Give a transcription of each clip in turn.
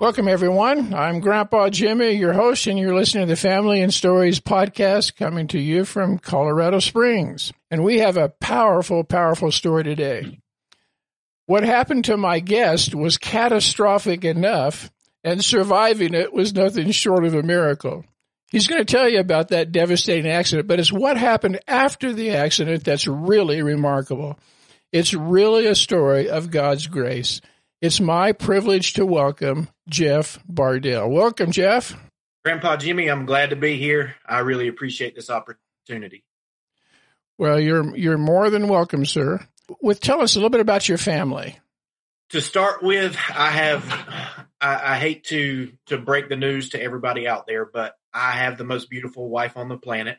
Welcome, everyone. I'm Grandpa Jimmy, your host, and you're listening to the Family and Stories podcast coming to you from Colorado Springs. And we have a powerful, powerful story today. What happened to my guest was catastrophic enough, and surviving it was nothing short of a miracle. He's going to tell you about that devastating accident, but it's what happened after the accident that's really remarkable. It's really a story of God's grace. It's my privilege to welcome Jeff Bardel. Welcome, Jeff. Grandpa Jimmy, I'm glad to be here. I really appreciate this opportunity. Well, you're you're more than welcome, sir. With tell us a little bit about your family. To start with, I have I, I hate to to break the news to everybody out there, but I have the most beautiful wife on the planet.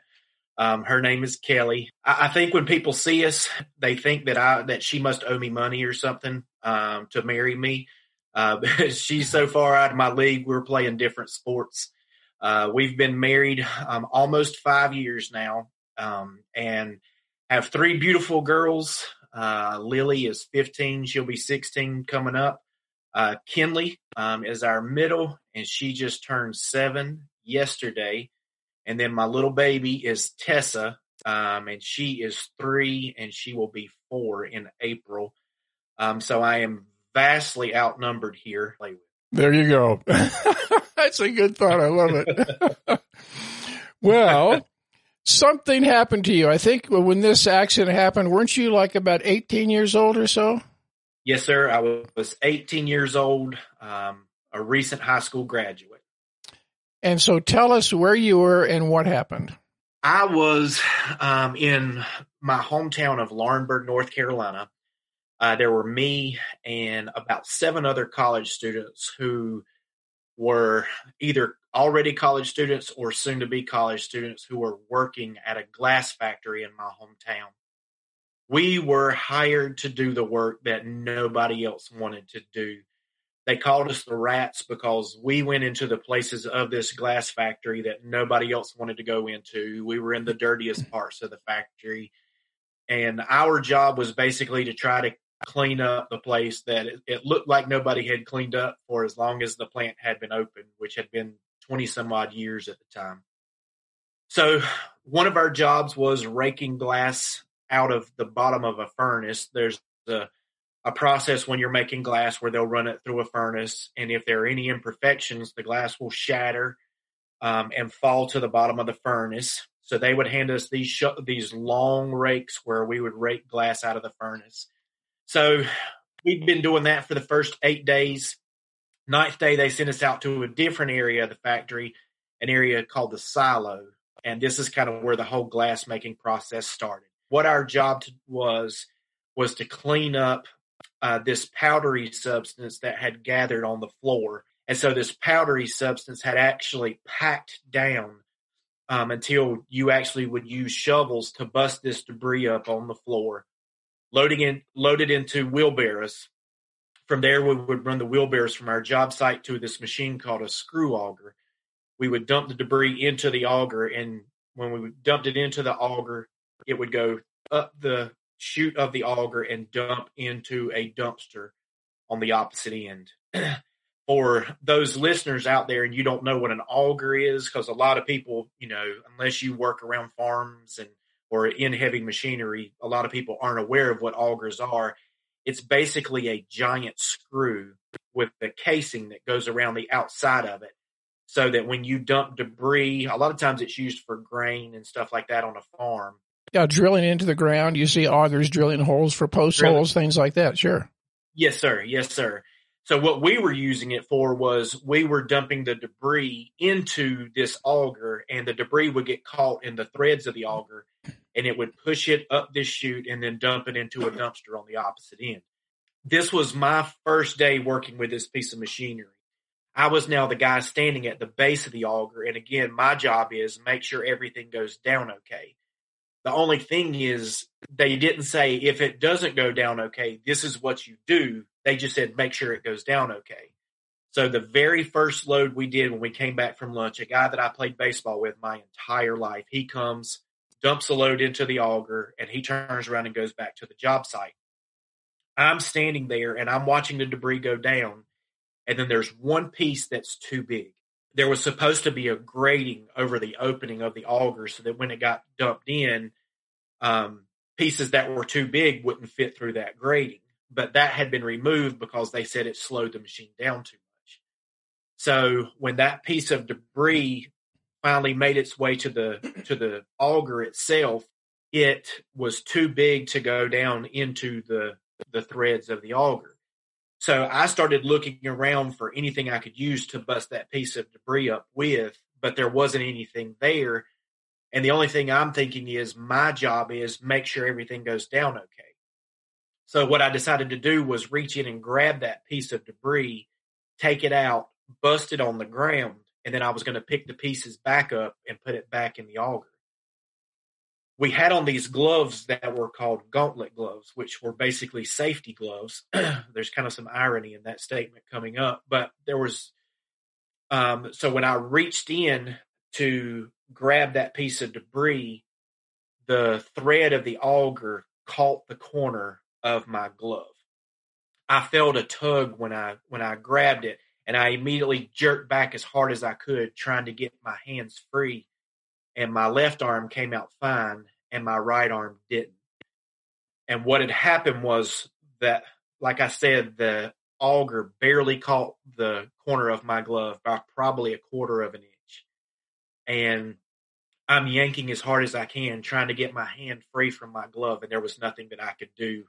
Um, her name is Kelly. I, I, think when people see us, they think that I that she must owe me money or something um, to marry me. Uh, she's so far out of my league. We're playing different sports. Uh, we've been married um, almost five years now, um, and have three beautiful girls. Uh, Lily is 15; she'll be 16 coming up. Uh, Kinley um, is our middle, and she just turned seven yesterday. And then my little baby is Tessa, um, and she is three, and she will be four in April. Um, so I am vastly outnumbered here. There you go. That's a good thought. I love it. well, something happened to you. I think when this accident happened, weren't you like about 18 years old or so? Yes, sir. I was 18 years old, um, a recent high school graduate. And so tell us where you were and what happened. I was um, in my hometown of Laurinburg, North Carolina. Uh, there were me and about seven other college students who were either already college students or soon to be college students who were working at a glass factory in my hometown. We were hired to do the work that nobody else wanted to do they called us the rats because we went into the places of this glass factory that nobody else wanted to go into. We were in the dirtiest mm. parts of the factory. And our job was basically to try to clean up the place that it, it looked like nobody had cleaned up for as long as the plant had been open, which had been 20 some odd years at the time. So one of our jobs was raking glass out of the bottom of a furnace. There's a a process when you're making glass where they'll run it through a furnace, and if there are any imperfections, the glass will shatter um, and fall to the bottom of the furnace. So they would hand us these sh- these long rakes where we would rake glass out of the furnace. So we'd been doing that for the first eight days. Ninth day, they sent us out to a different area of the factory, an area called the silo, and this is kind of where the whole glass making process started. What our job was was to clean up uh, this powdery substance that had gathered on the floor. And so this powdery substance had actually packed down um, until you actually would use shovels to bust this debris up on the floor, loading in, loaded into wheelbarrows. From there, we would run the wheelbarrows from our job site to this machine called a screw auger. We would dump the debris into the auger, and when we dumped it into the auger, it would go up the chute of the auger and dump into a dumpster on the opposite end. For those listeners out there and you don't know what an auger is, because a lot of people, you know, unless you work around farms and or in heavy machinery, a lot of people aren't aware of what augers are. It's basically a giant screw with the casing that goes around the outside of it so that when you dump debris, a lot of times it's used for grain and stuff like that on a farm. Yeah, drilling into the ground. You see augers drilling holes for post really? holes, things like that. Sure. Yes, sir. Yes, sir. So what we were using it for was we were dumping the debris into this auger, and the debris would get caught in the threads of the auger, and it would push it up this chute and then dump it into a dumpster on the opposite end. This was my first day working with this piece of machinery. I was now the guy standing at the base of the auger, and again, my job is make sure everything goes down okay. The only thing is they didn't say if it doesn't go down okay, this is what you do. They just said make sure it goes down okay. So the very first load we did when we came back from lunch, a guy that I played baseball with my entire life, he comes, dumps a load into the auger, and he turns around and goes back to the job site. I'm standing there and I'm watching the debris go down. and then there's one piece that's too big. There was supposed to be a grating over the opening of the auger so that when it got dumped in, um, pieces that were too big wouldn't fit through that grating. But that had been removed because they said it slowed the machine down too much. So when that piece of debris finally made its way to the to the auger itself, it was too big to go down into the the threads of the auger. So I started looking around for anything I could use to bust that piece of debris up with, but there wasn't anything there. And the only thing I'm thinking is my job is make sure everything goes down okay. So what I decided to do was reach in and grab that piece of debris, take it out, bust it on the ground, and then I was going to pick the pieces back up and put it back in the auger. We had on these gloves that were called gauntlet gloves, which were basically safety gloves. There's kind of some irony in that statement coming up, but there was. Um, so when I reached in to grab that piece of debris, the thread of the auger caught the corner of my glove. I felt a tug when I when I grabbed it, and I immediately jerked back as hard as I could, trying to get my hands free. And my left arm came out fine, and my right arm didn't. And what had happened was that, like I said, the auger barely caught the corner of my glove by probably a quarter of an inch. And I'm yanking as hard as I can, trying to get my hand free from my glove, and there was nothing that I could do.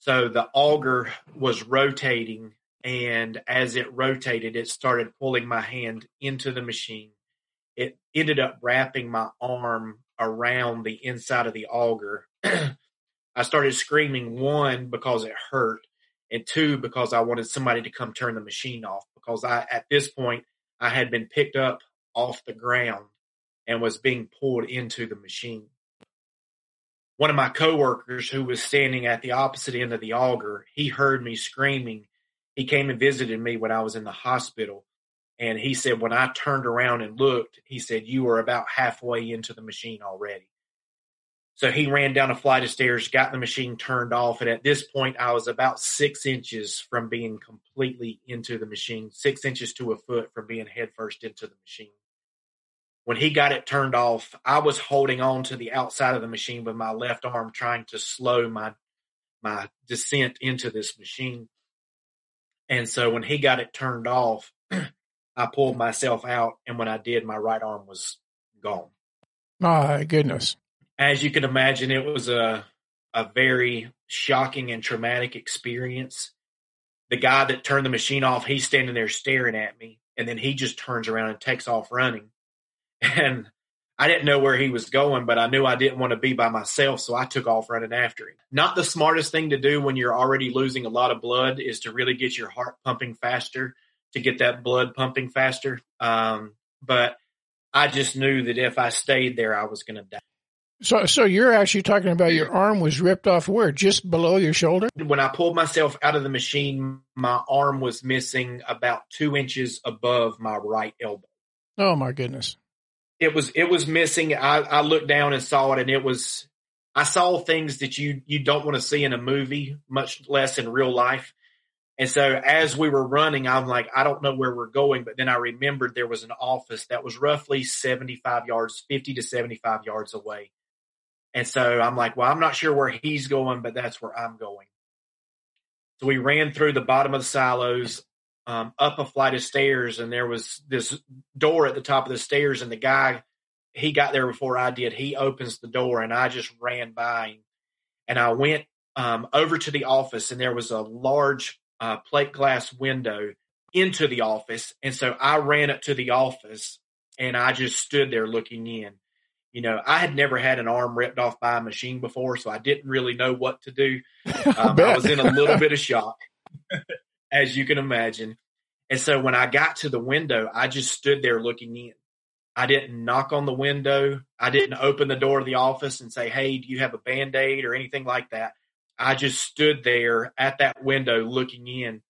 So the auger was rotating and as it rotated, it started pulling my hand into the machine. It ended up wrapping my arm around the inside of the auger. I started screaming one because it hurt, and two because I wanted somebody to come turn the machine off. Because I, at this point, I had been picked up off the ground and was being pulled into the machine. One of my coworkers who was standing at the opposite end of the auger, he heard me screaming he came and visited me when I was in the hospital. And he said, when I turned around and looked, he said, you were about halfway into the machine already. So he ran down a flight of stairs, got the machine turned off. And at this point, I was about six inches from being completely into the machine, six inches to a foot from being headfirst into the machine. When he got it turned off, I was holding on to the outside of the machine with my left arm, trying to slow my my descent into this machine. And so when he got it turned off, I pulled myself out. And when I did, my right arm was gone. My goodness. As you can imagine, it was a, a very shocking and traumatic experience. The guy that turned the machine off, he's standing there staring at me. And then he just turns around and takes off running. And I didn't know where he was going, but I knew I didn't want to be by myself, so I took off running after him. Not the smartest thing to do when you're already losing a lot of blood is to really get your heart pumping faster to get that blood pumping faster. Um, but I just knew that if I stayed there, I was going to die. So, so you're actually talking about your arm was ripped off where? Just below your shoulder? When I pulled myself out of the machine, my arm was missing about two inches above my right elbow. Oh my goodness it was it was missing. I, I looked down and saw it, and it was I saw things that you you don't want to see in a movie, much less in real life. And so as we were running, I'm like, I don't know where we're going. But then I remembered there was an office that was roughly 75 yards, 50 to 75 yards away. And so I'm like, well, I'm not sure where he's going, but that's where I'm going. So we ran through the bottom of the silos um, up a flight of stairs, and there was this door at the top of the stairs, and the guy he got there before I did. He opens the door, and I just ran by him, and I went um, over to the office, and there was a large uh, plate glass window into the office, and so I ran up to the office, and I just stood there looking in. You know, I had never had an arm ripped off by a machine before, so I didn't really know what to do. Um, I, I was in a little bit of shock. as you can imagine. And so when I got to the window, I just stood there looking in. I didn't knock on the window. I didn't open the door of the office and say, Hey, do you have a band aid or anything like that? I just stood there at that window looking in.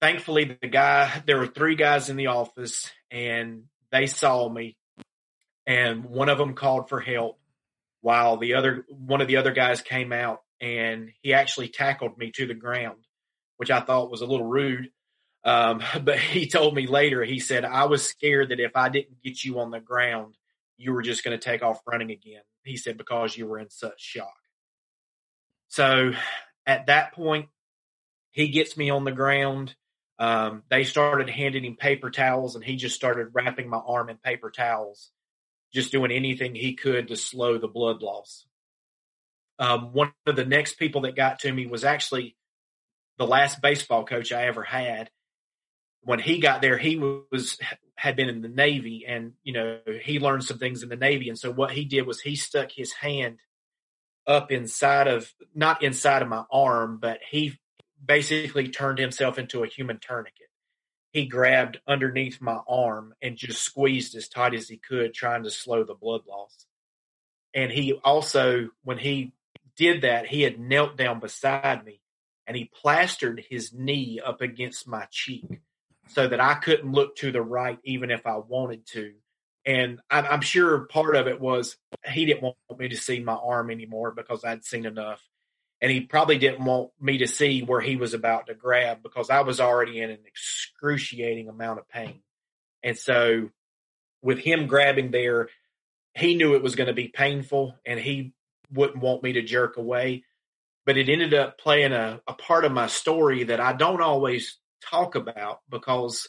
Thankfully, the guy, there were three guys in the office and they saw me and one of them called for help while the other, one of the other guys came out and he actually tackled me to the ground which I thought was a little rude. Um, but he told me later, he said, I was scared that if I didn't get you on the ground, you were just going to take off running again. He said, because you were in such shock. So at that point, he gets me on the ground. Um, they started handing him paper towels, and he just started wrapping my arm in paper towels, just doing anything he could to slow the blood loss. Um, one of the next people that got to me was actually the last baseball coach I ever had. When he got there, he was had been in the Navy, and you know he learned some things in the Navy. And so what he did was he stuck his hand up inside of not inside of my arm, but he basically turned himself into a human tourniquet. He grabbed underneath my arm and just squeezed as tight as he could, trying to slow the blood loss. And he also, when he did that, he had knelt down beside me and he plastered his knee up against my cheek so that I couldn't look to the right even if I wanted to. And I'm, I'm sure part of it was he didn't want me to see my arm anymore because I'd seen enough and he probably didn't want me to see where he was about to grab because I was already in an excruciating amount of pain. And so with him grabbing there, he knew it was going to be painful and he wouldn't want me to jerk away. But it ended up playing a, a part of my story that I don't always talk about because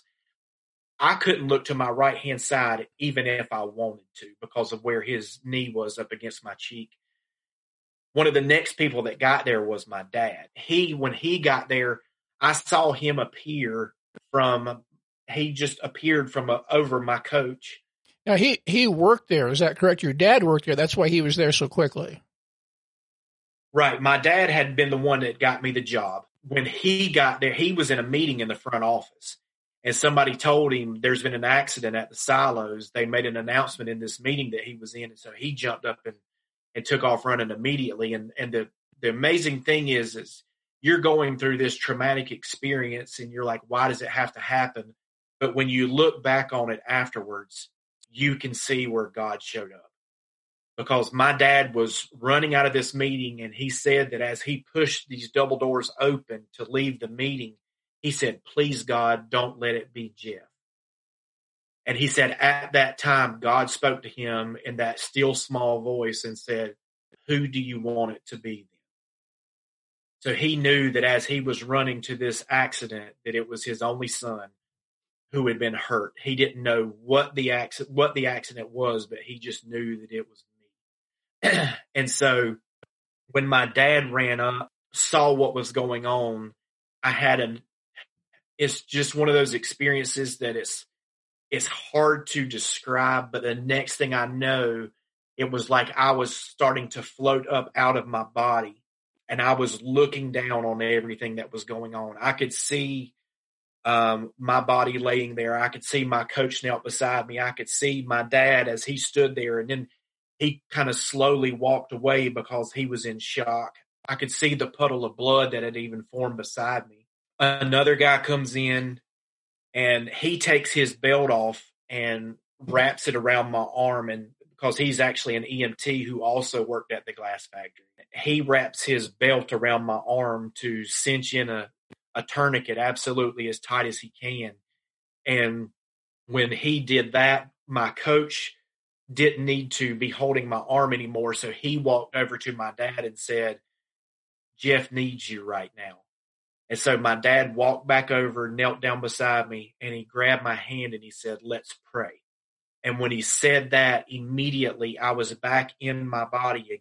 I couldn't look to my right hand side even if I wanted to because of where his knee was up against my cheek one of the next people that got there was my dad. He, when he got there, I saw him appear from, he just appeared from a, over my coach. Now he, he worked there. Is that correct? Your dad worked there. That's why he was there so quickly. Right. My dad had been the one that got me the job. When he got there, he was in a meeting in the front office and somebody told him there's been an accident at the silos. They made an announcement in this meeting that he was in. And so he jumped up and and took off running immediately. And and the the amazing thing is is you're going through this traumatic experience and you're like, why does it have to happen? But when you look back on it afterwards, you can see where God showed up. Because my dad was running out of this meeting and he said that as he pushed these double doors open to leave the meeting, he said, Please, God, don't let it be Jeff. And he said, at that time, God spoke to him in that still small voice and said, Who do you want it to be? So he knew that as he was running to this accident, that it was his only son who had been hurt. He didn't know what the accident what the accident was, but he just knew that it was me. and so when my dad ran up, saw what was going on, I had an it's just one of those experiences that it's it's hard to describe, but the next thing I know, it was like I was starting to float up out of my body and I was looking down on everything that was going on. I could see um, my body laying there. I could see my coach knelt beside me. I could see my dad as he stood there and then he kind of slowly walked away because he was in shock. I could see the puddle of blood that had even formed beside me. Another guy comes in and he takes his belt off and wraps it around my arm and because he's actually an EMT who also worked at the glass factory. He wraps his belt around my arm to cinch in a, a tourniquet absolutely as tight as he can. And when he did that, my coach didn't need to be holding my arm anymore. So he walked over to my dad and said, Jeff needs you right now. And so my dad walked back over, knelt down beside me, and he grabbed my hand and he said, Let's pray. And when he said that, immediately I was back in my body again.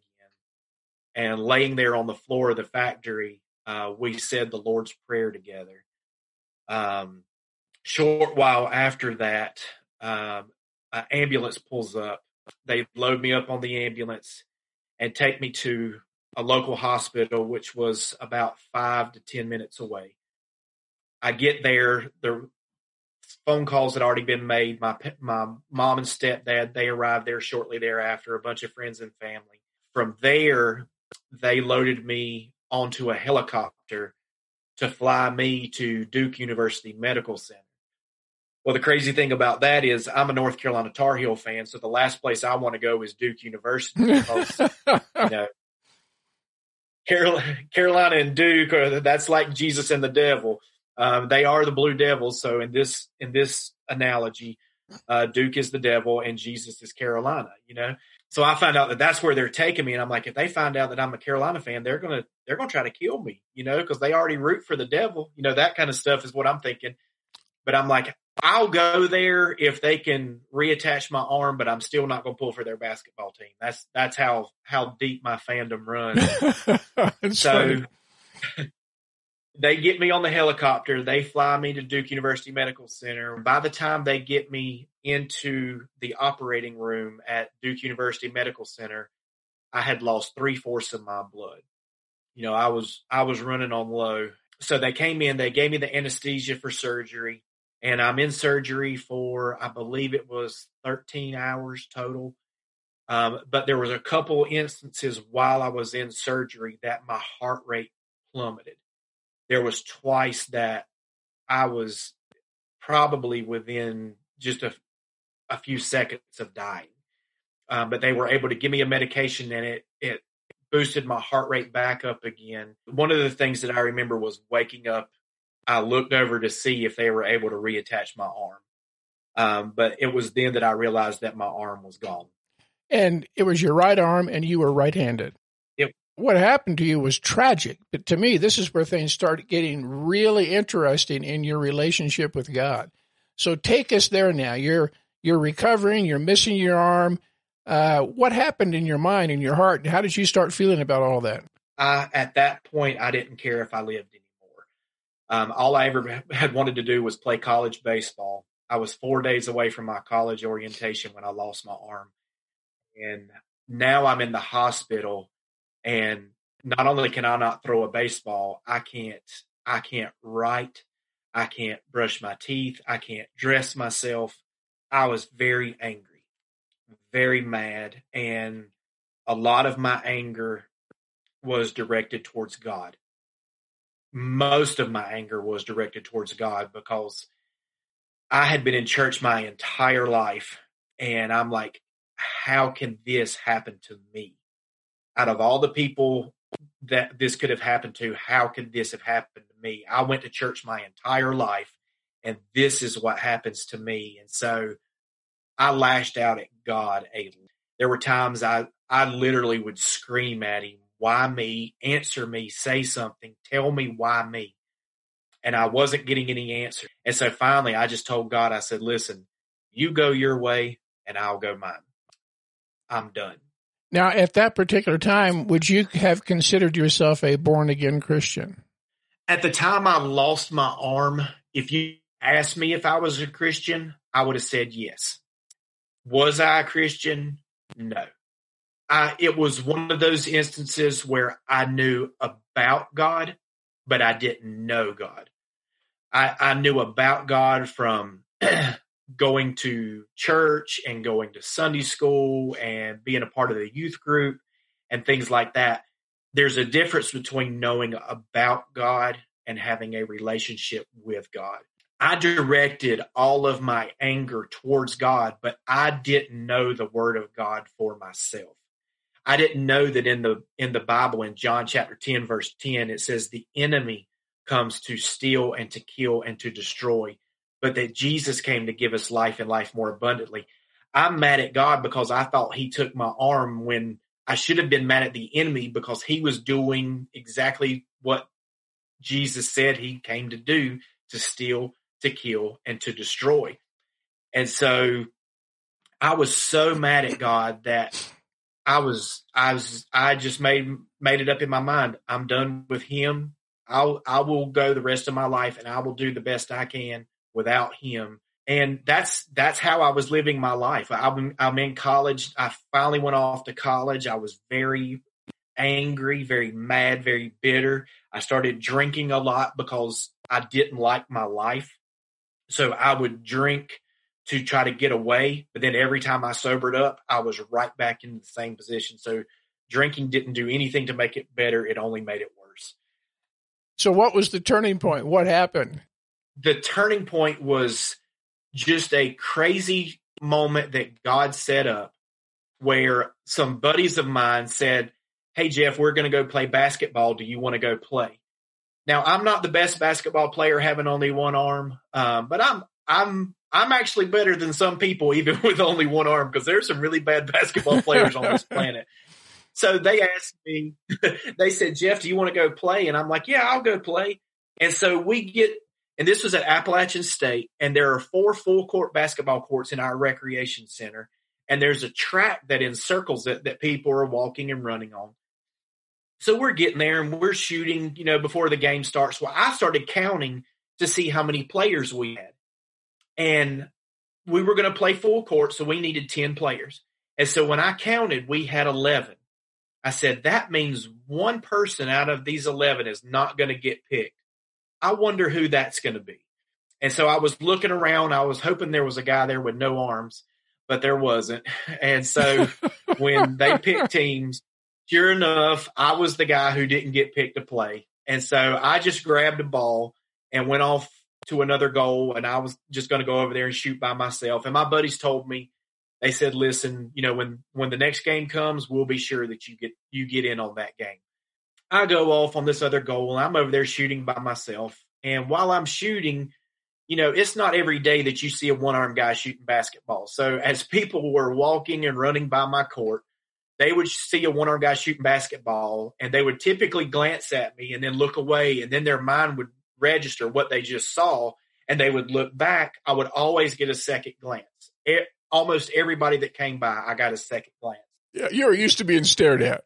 And laying there on the floor of the factory, uh, we said the Lord's Prayer together. Um, short while after that, um, an ambulance pulls up. They load me up on the ambulance and take me to a local hospital, which was about five to 10 minutes away. I get there, the phone calls had already been made. My, my mom and stepdad, they arrived there shortly thereafter, a bunch of friends and family. From there, they loaded me onto a helicopter to fly me to Duke University Medical Center. Well, the crazy thing about that is I'm a North Carolina Tar Heel fan, so the last place I want to go is Duke University because you know Carolina, and Duke, or that's like Jesus and the devil. Um, they are the Blue Devils. So in this in this analogy, uh, Duke is the devil and Jesus is Carolina. You know, so I find out that that's where they're taking me, and I'm like, if they find out that I'm a Carolina fan, they're gonna they're gonna try to kill me. You know, because they already root for the devil. You know, that kind of stuff is what I'm thinking. But I'm like, I'll go there if they can reattach my arm, but I'm still not going to pull for their basketball team. That's that's how how deep my fandom runs. so they get me on the helicopter. They fly me to Duke University Medical Center. By the time they get me into the operating room at Duke University Medical Center, I had lost three fourths of my blood. You know, I was I was running on low. So they came in. They gave me the anesthesia for surgery and I'm in surgery for I believe it was 13 hours total. Um, but there was a couple instances while I was in surgery that my heart rate plummeted. There was twice that I was probably within just a, a few seconds of dying. Um, but they were able to give me a medication and it it boosted my heart rate back up again. One of the things that I remember was waking up I looked over to see if they were able to reattach my arm. Um, but it was then that I realized that my arm was gone. And it was your right arm, and you were right handed. What happened to you was tragic. But to me, this is where things start getting really interesting in your relationship with God. So take us there now. You're you're recovering. You're missing your arm. Uh, what happened in your mind and your heart? How did you start feeling about all that? Uh, at that point, I didn't care if I lived. Um, all I ever had wanted to do was play college baseball. I was four days away from my college orientation when I lost my arm. And now I'm in the hospital and not only can I not throw a baseball, I can't I can't write, I can't brush my teeth, I can't dress myself. I was very angry, very mad, and a lot of my anger was directed towards God most of my anger was directed towards God because I had been in church my entire life. And I'm like, how can this happen to me? Out of all the people that this could have happened to, how could this have happened to me? I went to church my entire life, and this is what happens to me. And so I lashed out at God. There were times I, I literally would scream at him why me? Answer me, say something, tell me why me. And I wasn't getting any answer. And so finally I just told God, I said, listen, you go your way and I'll go mine. I'm done. Now, at that particular time, would you have considered yourself a born again Christian? At the time I lost my arm, if you asked me if I was a Christian, I would have said yes. Was I a Christian? No. I, it was one of those instances where I knew about God, but I didn't know God. I, I knew about God from going to church and going to Sunday school and being a part of the youth group and things like that. There's a difference between knowing about God and having a relationship with God. I directed all of my anger towards God, but I didn't know the word of God for myself. I didn't know that in the in the Bible in John chapter 10 verse 10 it says the enemy comes to steal and to kill and to destroy but that Jesus came to give us life and life more abundantly. I'm mad at God because I thought he took my arm when I should have been mad at the enemy because he was doing exactly what Jesus said he came to do to steal, to kill, and to destroy. And so I was so mad at God that I was I was I just made made it up in my mind. I'm done with him. I'll I will go the rest of my life and I will do the best I can without him. And that's that's how I was living my life. I'm I'm in college. I finally went off to college. I was very angry, very mad, very bitter. I started drinking a lot because I didn't like my life. So I would drink to try to get away. But then every time I sobered up, I was right back in the same position. So drinking didn't do anything to make it better. It only made it worse. So what was the turning point? What happened? The turning point was just a crazy moment that God set up where some buddies of mine said, Hey, Jeff, we're going to go play basketball. Do you want to go play? Now, I'm not the best basketball player having only one arm, um, but I'm I'm I'm actually better than some people even with only one arm because there's some really bad basketball players on this planet. So they asked me, they said, Jeff, do you want to go play? And I'm like, yeah, I'll go play. And so we get, and this was at Appalachian State, and there are four full court basketball courts in our recreation center. And there's a track that encircles it that people are walking and running on. So we're getting there and we're shooting, you know, before the game starts. Well, I started counting to see how many players we had. And we were going to play full court, so we needed 10 players. And so when I counted, we had 11. I said, that means one person out of these 11 is not going to get picked. I wonder who that's going to be. And so I was looking around. I was hoping there was a guy there with no arms, but there wasn't. And so when they picked teams, sure enough, I was the guy who didn't get picked to play. And so I just grabbed a ball and went off to another goal. And I was just going to go over there and shoot by myself. And my buddies told me, they said, listen, you know, when, when the next game comes, we'll be sure that you get, you get in on that game. I go off on this other goal and I'm over there shooting by myself. And while I'm shooting, you know, it's not every day that you see a one armed guy shooting basketball. So as people were walking and running by my court, they would see a one armed guy shooting basketball and they would typically glance at me and then look away. And then their mind would register what they just saw and they would look back. I would always get a second glance. It, almost everybody that came by, I got a second glance. Yeah, you're used to being stared at.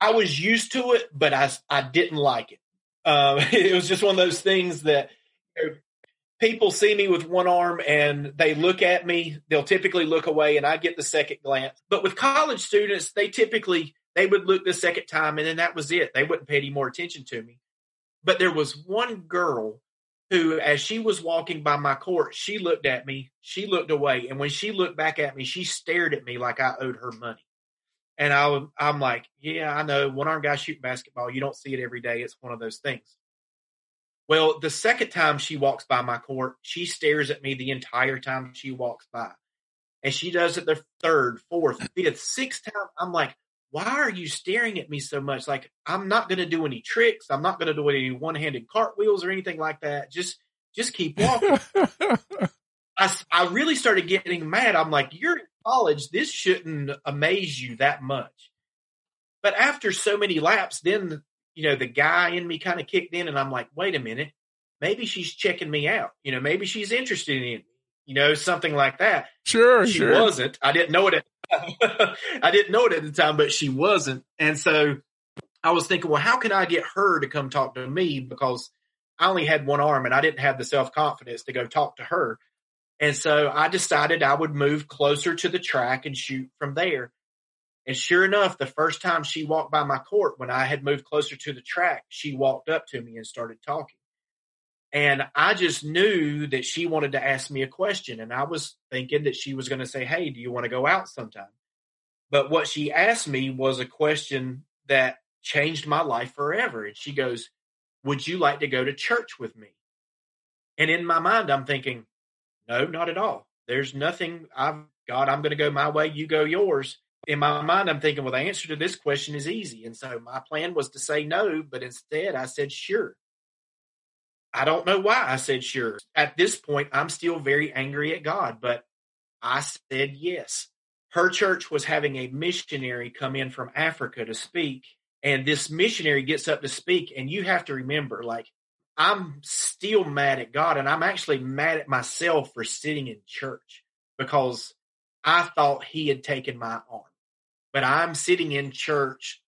I was used to it, but I, I didn't like it. Um, it was just one of those things that you know, people see me with one arm and they look at me. They'll typically look away, and I get the second glance. But with college students, they typically they would look the second time, and then that was it. They wouldn't pay any more attention to me. But there was one girl who, as she was walking by my court, she looked at me, she looked away, and when she looked back at me, she stared at me like I owed her money. And I, I'm like, yeah, I know, one arm guy shooting basketball, you don't see it every day. It's one of those things. Well, the second time she walks by my court, she stares at me the entire time she walks by. And she does it the third, fourth, fifth, sixth time. I'm like, why are you staring at me so much? Like, I'm not going to do any tricks. I'm not going to do any one handed cartwheels or anything like that. Just, just keep walking. I, I really started getting mad. I'm like, you're in college. This shouldn't amaze you that much. But after so many laps, then, you know, the guy in me kind of kicked in and I'm like, wait a minute. Maybe she's checking me out. You know, maybe she's interested in me. You know, something like that. Sure, she sure. wasn't. I didn't know it at I didn't know it at the time, but she wasn't. And so I was thinking, well, how can I get her to come talk to me? Because I only had one arm and I didn't have the self confidence to go talk to her. And so I decided I would move closer to the track and shoot from there. And sure enough, the first time she walked by my court, when I had moved closer to the track, she walked up to me and started talking. And I just knew that she wanted to ask me a question. And I was thinking that she was going to say, Hey, do you want to go out sometime? But what she asked me was a question that changed my life forever. And she goes, Would you like to go to church with me? And in my mind, I'm thinking, No, not at all. There's nothing I've God, I'm going to go my way, you go yours. In my mind, I'm thinking, well, the answer to this question is easy. And so my plan was to say no, but instead I said, sure. I don't know why I said sure. At this point, I'm still very angry at God, but I said yes. Her church was having a missionary come in from Africa to speak, and this missionary gets up to speak. And you have to remember, like, I'm still mad at God, and I'm actually mad at myself for sitting in church because I thought He had taken my arm. But I'm sitting in church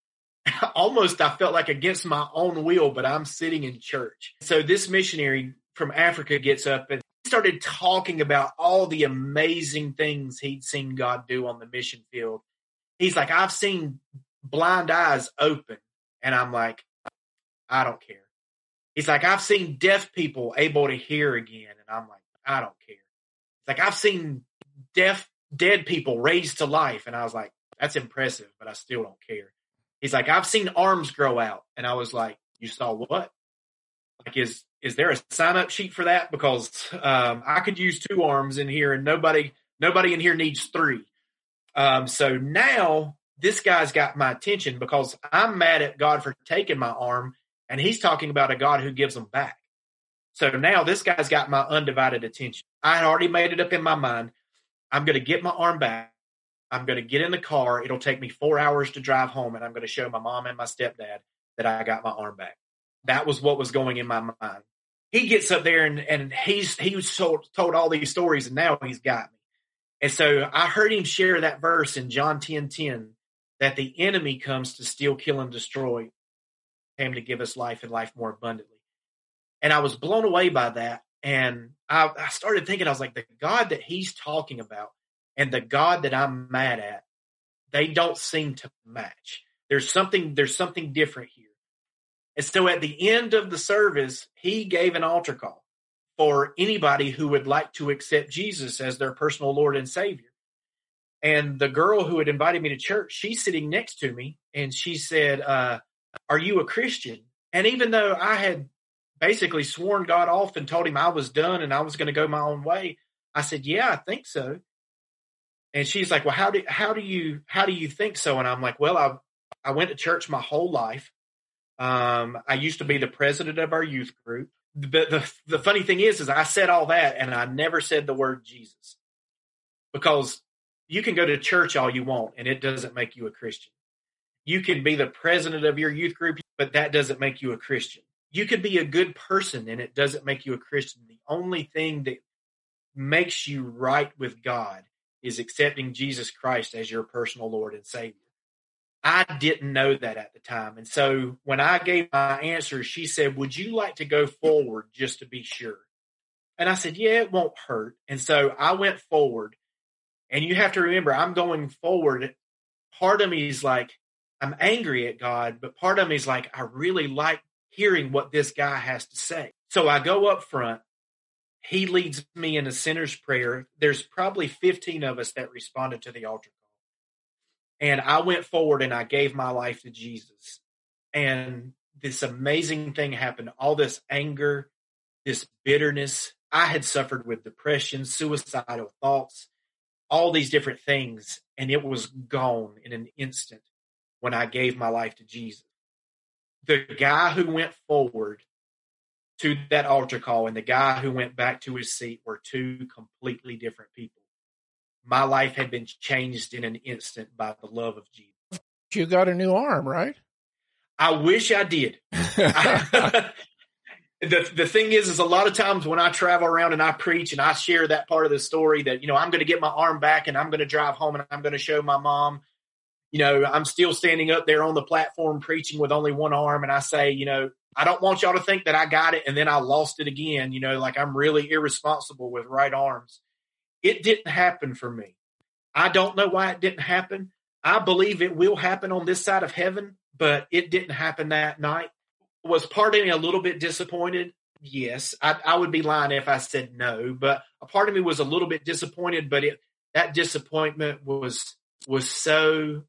almost I felt like against my own will, but I'm sitting in church. So this missionary from Africa gets up and started talking about all the amazing things he'd seen God do on the mission field. He's like, I've seen blind eyes open. And I'm like, I don't care. He's like, I've seen deaf people able to hear again. And I'm like, I don't care. It's like, I've seen deaf, dead people raised to life. And I was like, that's impressive, but I still don't care. He's like, I've seen arms grow out. And I was like, you saw what? Like, is, is there a sign up sheet for that? Because, um, I could use two arms in here and nobody, nobody in here needs three. Um, so now this guy's got my attention because I'm mad at God for taking my arm And he's talking about a God who gives them back. So now this guy's got my undivided attention. I had already made it up in my mind. I'm going to get my arm back. I'm going to get in the car. It'll take me four hours to drive home, and I'm going to show my mom and my stepdad that I got my arm back. That was what was going in my mind. He gets up there and, and he's he was told, told all these stories, and now he's got me. And so I heard him share that verse in John 10 10 that the enemy comes to steal, kill, and destroy, came to give us life and life more abundantly. And I was blown away by that. And I, I started thinking, I was like, the God that he's talking about and the God that I'm mad at, they don't seem to match. There's something, there's something different here. And so at the end of the service, he gave an altar call for anybody who would like to accept Jesus as their personal Lord and Savior. And the girl who had invited me to church, she's sitting next to me and she said, uh, Are you a Christian? And even though I had basically sworn God off and told him I was done and I was going to go my own way, I said, Yeah, I think so. And she's like, Well, how do how do you how do you think so? And I'm like, Well, I I went to church my whole life. Um, I used to be the president of our youth group. But the the funny thing is, is I said all that and I never said the word Jesus because you can go to church all you want and it doesn't make you a Christian. You can be the president of your youth group, but that doesn't make you a Christian. You could be a good person and it doesn't make you a Christian. The only thing that makes you right with God is accepting Jesus Christ as your personal Lord and Savior. I didn't know that at the time. And so when I gave my answer, she said, Would you like to go forward just to be sure? And I said, Yeah, it won't hurt. And so I went forward and you have to remember, I'm going forward. Part of me is like, I'm angry at God, but part of me is like, I really like hearing what this guy has to say. So I go up front. He leads me in a sinner's prayer. There's probably 15 of us that responded to the altar call. And I went forward and I gave my life to Jesus. And this amazing thing happened. All this anger, this bitterness. I had suffered with depression, suicidal thoughts all these different things, and it was gone in an instant when I gave my life to Jesus. The guy who went forward to that altar call and the guy who went back to his seat were two completely different people. My life had been changed in an instant by the love of Jesus. You got a new arm, right? I wish I did. the the thing is is a lot of times when I travel around and I preach and I share that part of the story that you know I'm going to get my arm back and I'm going to drive home and I'm going to show my mom you know I'm still standing up there on the platform preaching with only one arm and I say you know I don't want y'all to think that I got it and then I lost it again you know like I'm really irresponsible with right arms it didn't happen for me I don't know why it didn't happen I believe it will happen on this side of heaven but it didn't happen that night was part of me a little bit disappointed? Yes, I, I, would be lying if I said no. But a part of me was a little bit disappointed. But it, that disappointment was was so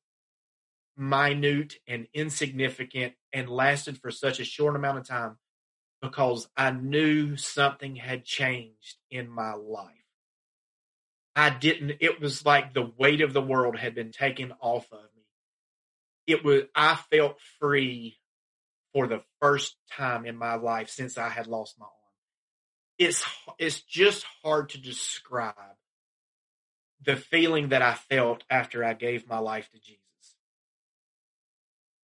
minute and insignificant and lasted for such a short amount of time because I knew something had changed in my life. I didn't, it was like the weight of the world had been taken off of me. It was, I felt free for the first time in my life since I had lost my arm. It's it's just hard to describe the feeling that I felt after I gave my life to Jesus.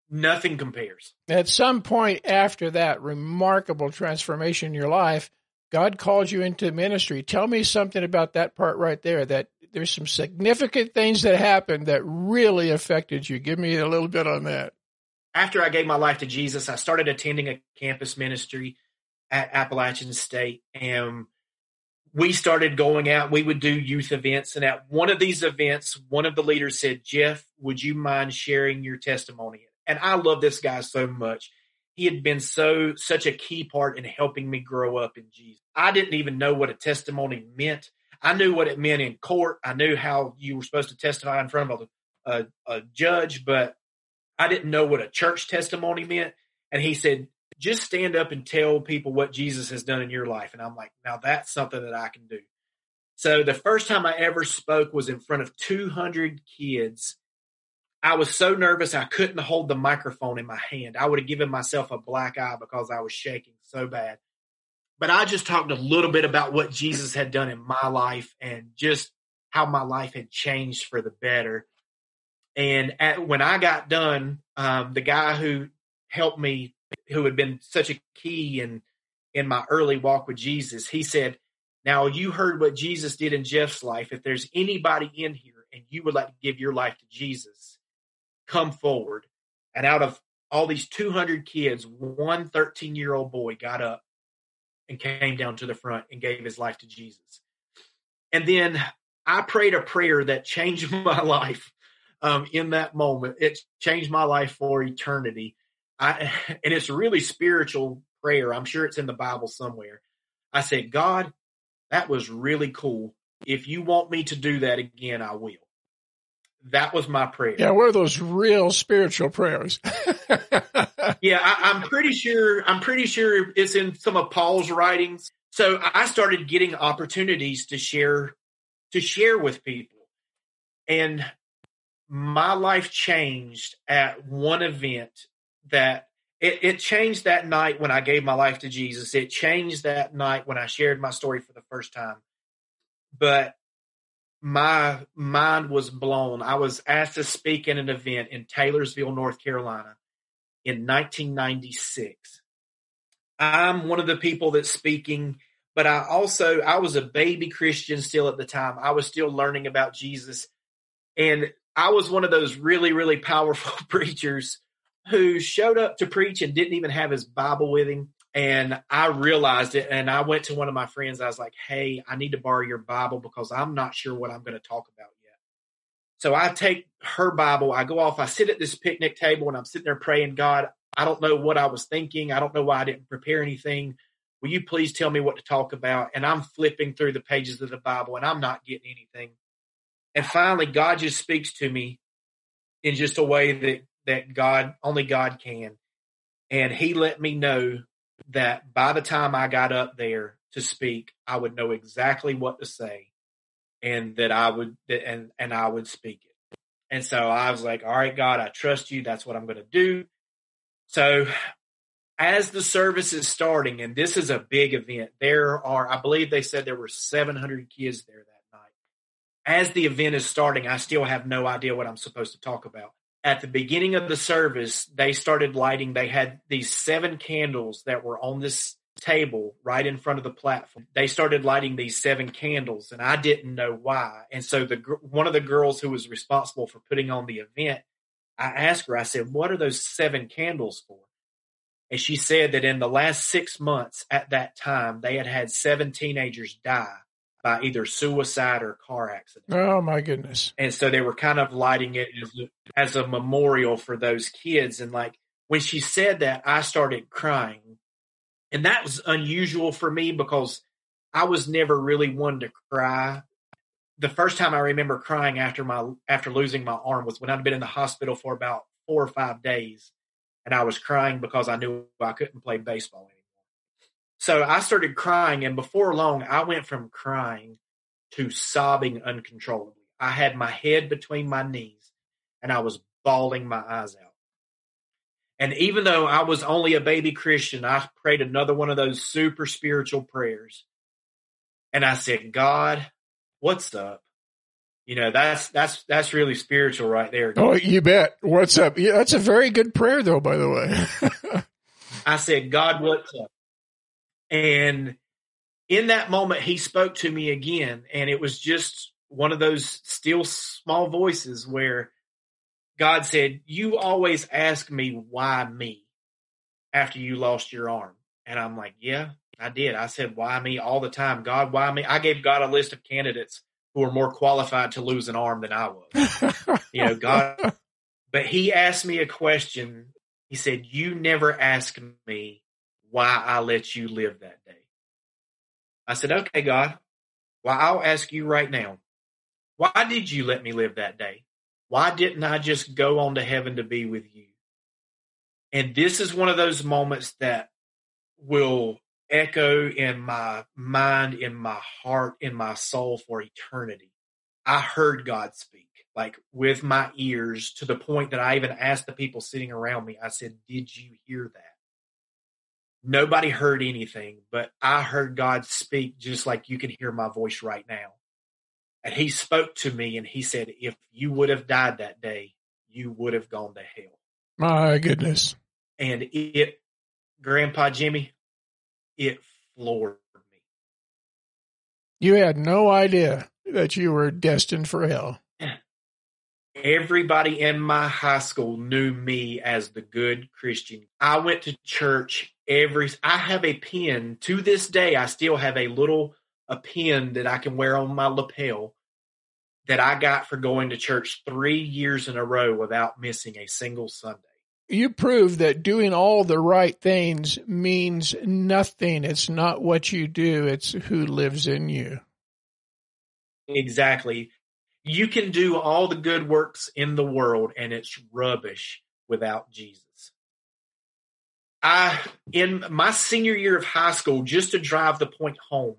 Nothing compares. At some point after that remarkable transformation in your life, God called you into ministry. Tell me something about that part right there that there's some significant things that happened that really affected you. Give me a little bit on that after I gave my life to Jesus, I started attending a campus ministry at Appalachian State, and we started going out. We would do youth events, and at one of these events, one of the leaders said, "Jeff, would you mind sharing your testimony?" And I love this guy so much. He had been so such a key part in helping me grow up in Jesus. I didn't even know what a testimony meant. I knew what it meant in court. I knew how you were supposed to testify in front of a, a, a judge, but I didn't know what a church testimony meant. And he said, just stand up and tell people what Jesus has done in your life. And I'm like, now that's something that I can do. So the first time I ever spoke was in front of 200 kids I was so nervous I couldn't hold the microphone in my hand. I would have given myself a black eye because I was shaking so bad. But I just talked a little bit about what Jesus had done in my life and just how my life had changed for the better. And at, when I got done, um, the guy who helped me, who had been such a key in in my early walk with Jesus, he said, "Now you heard what Jesus did in Jeff's life. If there's anybody in here and you would like to give your life to Jesus, come forward." And out of all these 200 kids, one 13 year old boy got up and came down to the front and gave his life to Jesus. And then I prayed a prayer that changed my life um, in that moment. It changed my life for eternity. I, and it's a really spiritual prayer. I'm sure it's in the Bible somewhere. I said, God, that was really cool. If you want me to do that again, I will. That was my prayer. Yeah, what are those real spiritual prayers? yeah, I, I'm pretty sure. I'm pretty sure it's in some of Paul's writings. So I started getting opportunities to share to share with people. And my life changed at one event that it, it, changed that night when I gave my life to Jesus. It changed that night when I shared my story for the first time. But my mind was blown. I was asked to speak in an event in Taylorsville, North Carolina in 1996. I'm one of the people that's speaking but I also I was a baby Christian still at the time. I was still learning about Jesus. And I was one of those really, really powerful preachers who showed up to preach and didn't even have his Bible with him. And I realized it. And I went to one of my friends. I was like, hey, I need to borrow your Bible because I'm not sure what I'm going to talk about yet. So I take her Bible. I go off. I sit at this picnic table and I'm sitting there praying, God, I don't know what I was thinking. I don't know why I didn't prepare anything will you please tell me what to talk about? And I'm flipping through the pages of the Bible and I'm not getting anything. And finally, God just speaks to me in just a way that, that God, only God can. And he let me know that by the time I got up there to speak, I would know exactly what to say and that I would, and, and I would speak it. And so I was like, all right, God, I trust you. That's what I'm going to do. So as the service is starting, and this is a big event, there are, I believe they said there were 700 kids there that night. As the event is starting, I still have no idea what I'm supposed to talk about. At the beginning of the service, they started lighting, they had these seven candles that were on this table right in front of the platform. They started lighting these seven candles, and I didn't know why. And so the one of the girls who was responsible for putting on the event, I asked her, I said, "What are those seven candles for?" And she said that in the last six months at that time, they had had seven teenagers die by either suicide or car accident. Oh my goodness. And so they were kind of lighting it as a, as a memorial for those kids. And like when she said that, I started crying. And that was unusual for me because I was never really one to cry. The first time I remember crying after my after losing my arm was when I'd been in the hospital for about four or five days and I was crying because I knew I couldn't play baseball anymore. So I started crying, and before long, I went from crying to sobbing uncontrollably. I had my head between my knees and I was bawling my eyes out. And even though I was only a baby Christian, I prayed another one of those super spiritual prayers. And I said, God, what's up? you know that's that's that's really spiritual right there. Oh, you bet. What's up? Yeah, that's a very good prayer, though. By the way, I said, God, what's up? And in that moment, He spoke to me again, and it was just one of those still small voices where God said, "You always ask me why me after you lost your arm," and I'm like, "Yeah, I did." I said, "Why me?" all the time. God, why me? I gave God a list of candidates who are more qualified to lose an arm than I was. you know, God, but he asked me a question. He said, You never asked me why I let you live that day. I said, Okay, God. Well, I'll ask you right now. Why did you let me live that day? Why didn't I just go on to heaven to be with you? And this is one of those moments that will echo in my mind, in my heart, in my soul for eternity. I heard God speak. like with my ears to the point that I even asked the people sitting around me, I said, Did you hear that? Nobody heard anything, but I heard God speak just like you can hear my voice right now. And he spoke to me and he said, If you would have died that day, you would have gone to hell. My goodness. And it, Grandpa Jimmy, it floored me. You had no idea that you were destined for hell. Everybody in my high school knew me as the good Christian. I went to church every I have a pin to this day I still have a little a pin that I can wear on my lapel that I got for going to church 3 years in a row without missing a single Sunday. You prove that doing all the right things means nothing. It's not what you do, it's who lives in you. Exactly. You can do all the good works in the world and it's rubbish without Jesus. I in my senior year of high school, just to drive the point home,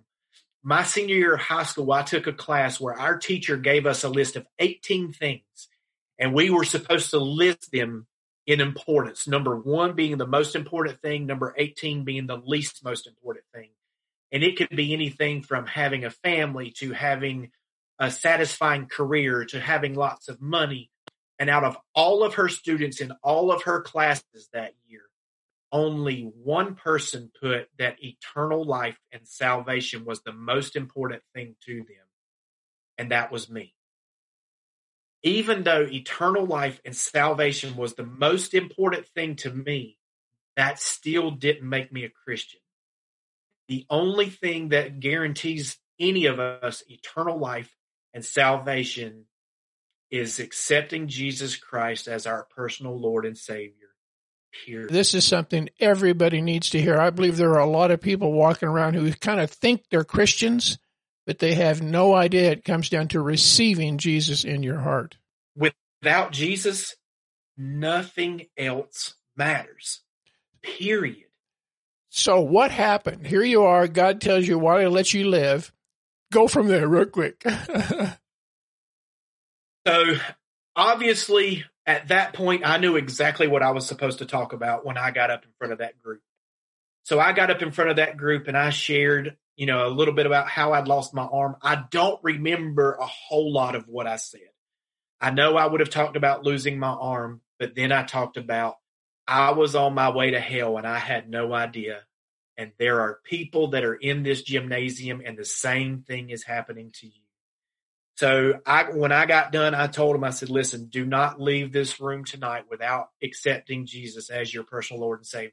my senior year of high school, I took a class where our teacher gave us a list of 18 things, and we were supposed to list them in importance. Number one being the most important thing, number 18 being the least most important thing. And it could be anything from having a family to having a satisfying career to having lots of money. And out of all of her students in all of her classes that year, only one person put that eternal life and salvation was the most important thing to them, and that was me. Even though eternal life and salvation was the most important thing to me, that still didn't make me a Christian. The only thing that guarantees any of us eternal life and salvation is accepting Jesus Christ as our personal Lord and Savior Period. This is something everybody needs to hear. I believe there are a lot of people walking around who kind of think they're Christians, but they have no idea it comes down to receiving Jesus in your heart. Without Jesus, nothing else matters. Period. So what happened? Here you are. God tells you why he let you live. Go from there real quick. so obviously at that point, I knew exactly what I was supposed to talk about when I got up in front of that group. So I got up in front of that group and I shared, you know, a little bit about how I'd lost my arm. I don't remember a whole lot of what I said. I know I would have talked about losing my arm, but then I talked about I was on my way to hell and I had no idea. And there are people that are in this gymnasium and the same thing is happening to you. So I, when I got done, I told him, I said, listen, do not leave this room tonight without accepting Jesus as your personal Lord and Savior.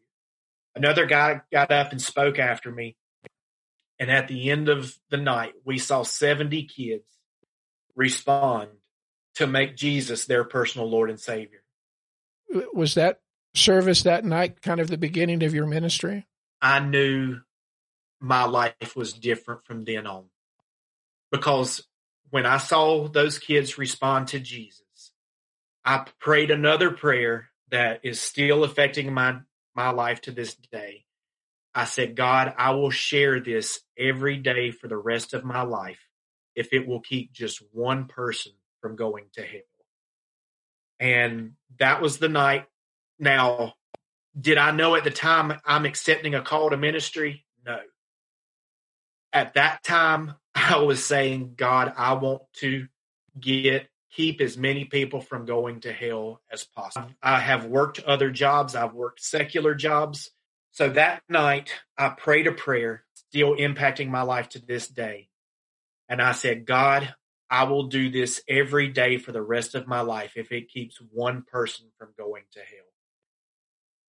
Another guy got up and spoke after me. And at the end of the night, we saw 70 kids respond to make Jesus their personal Lord and Savior. Was that service that night kind of the beginning of your ministry? I knew my life was different from then on because when I saw those kids respond to Jesus, I prayed another prayer that is still affecting my, my life to this day. I said, God, I will share this every day for the rest of my life if it will keep just one person from going to hell. And that was the night. Now, did I know at the time I'm accepting a call to ministry? No. At that time, I was saying, God, I want to get keep as many people from going to hell as possible. I have worked other jobs, I've worked secular jobs. So that night, I prayed a prayer, still impacting my life to this day. And I said, God, I will do this every day for the rest of my life if it keeps one person from going to hell.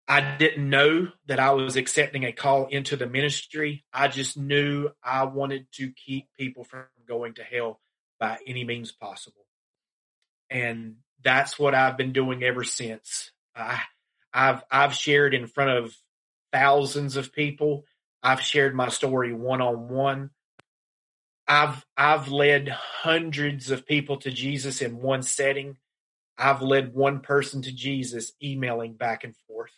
I didn't know that I was accepting a call into the ministry. I just knew I wanted to keep people from going to hell by any means possible. And that's what I've been doing ever since. I, I've I've shared in front of thousands of people. I've shared my story one on one. I've I've led hundreds of people to Jesus in one setting. I've led one person to Jesus emailing back and forth.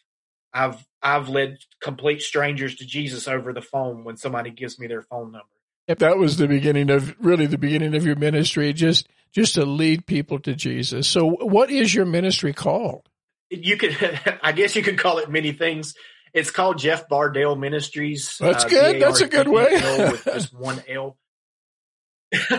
I've I've led complete strangers to Jesus over the phone when somebody gives me their phone number. If that was the beginning of really the beginning of your ministry, just just to lead people to Jesus. So, what is your ministry called? You could, I guess, you could call it many things. It's called Jeff Bardel Ministries. That's uh, good. That's a good way. with just one L.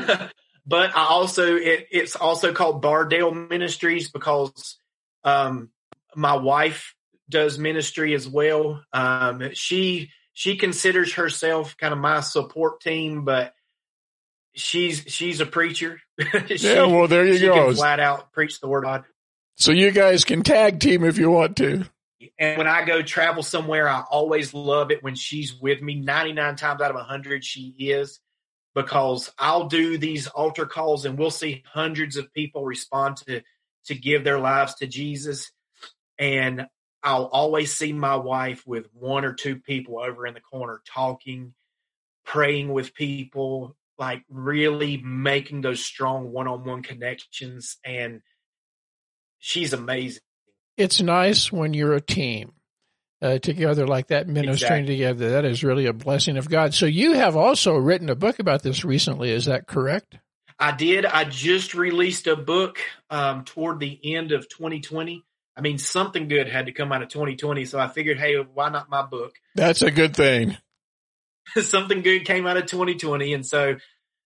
but I also it, it's also called Bardel Ministries because um, my wife does ministry as well. Um, she she considers herself kind of my support team, but she's she's a preacher. she, yeah, well, there you go. flat out preach the word of God. So you guys can tag team if you want to. And when I go travel somewhere, I always love it when she's with me. Ninety nine times out of hundred, she is because I'll do these altar calls and we'll see hundreds of people respond to to give their lives to Jesus. And I'll always see my wife with one or two people over in the corner talking, praying with people, like really making those strong one on one connections. And she's amazing. It's nice when you're a team. Uh, together like that, ministering exactly. together. That is really a blessing of God. So you have also written a book about this recently. Is that correct? I did. I just released a book um, toward the end of 2020 I mean, something good had to come out of 2020. So I figured, hey, why not my book? That's a good thing. something good came out of 2020. And so,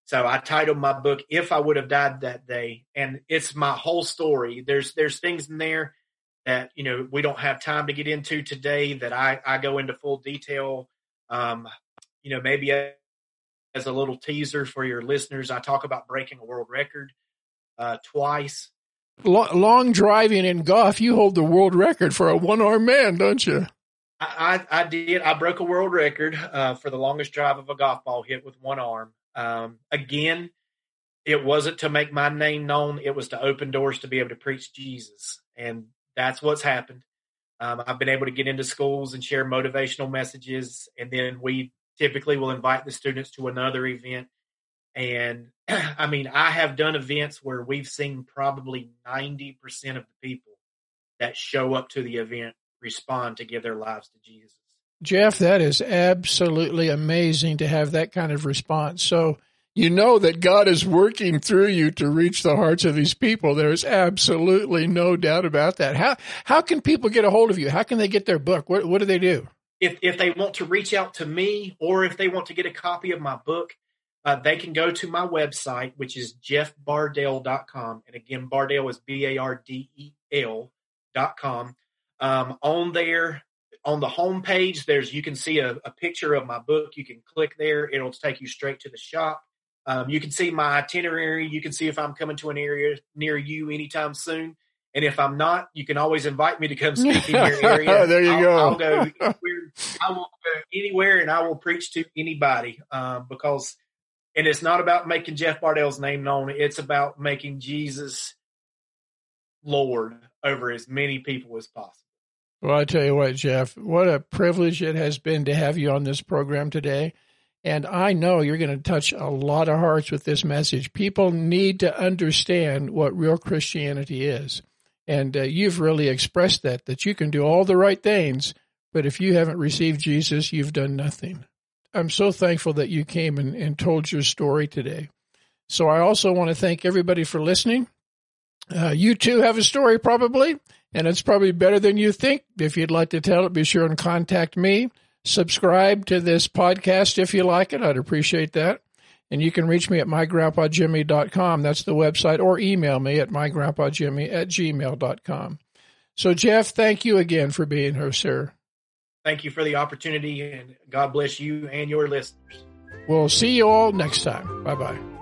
so I titled my book, If I Would Have Died That Day. And it's my whole story. There's, there's things in there that, you know, we don't have time to get into today that I, I go into full detail. Um, you know, maybe as a little teaser for your listeners, I talk about breaking a world record uh, twice long driving in golf, you hold the world record for a one armed man, don't you? I, I, I, did. I broke a world record uh, for the longest drive of a golf ball hit with one arm. Um, again, it wasn't to make my name known. It was to open doors to be able to preach Jesus. And that's what's happened. Um, I've been able to get into schools and share motivational messages. And then we typically will invite the students to another event and I mean, I have done events where we've seen probably 90% of the people that show up to the event respond to give their lives to Jesus. Jeff, that is absolutely amazing to have that kind of response. So, you know that God is working through you to reach the hearts of these people. There is absolutely no doubt about that. How how can people get a hold of you? How can they get their book? What what do they do? If if they want to reach out to me or if they want to get a copy of my book, uh, they can go to my website, which is jeffbardel.com. And again, Bardel is B A R D E L.com. Um, on there, on the home page, there's you can see a, a, picture of my book. You can click there, it'll take you straight to the shop. Um, you can see my itinerary. You can see if I'm coming to an area near you anytime soon. And if I'm not, you can always invite me to come speak in your area. there you I'll, go. I'll go anywhere. I will go anywhere and I will preach to anybody um, because and it's not about making Jeff Bardel's name known. It's about making Jesus Lord over as many people as possible. Well, I tell you what, Jeff, what a privilege it has been to have you on this program today. And I know you're going to touch a lot of hearts with this message. People need to understand what real Christianity is. And uh, you've really expressed that, that you can do all the right things, but if you haven't received Jesus, you've done nothing. I'm so thankful that you came and, and told your story today. So I also want to thank everybody for listening. Uh, you too have a story probably, and it's probably better than you think. If you'd like to tell it, be sure and contact me. Subscribe to this podcast if you like it. I'd appreciate that. And you can reach me at mygrandpajimmy.com. That's the website, or email me at mygrandpajimmy at gmail.com. So, Jeff, thank you again for being here, sir. Thank you for the opportunity, and God bless you and your listeners. We'll see you all next time. Bye bye.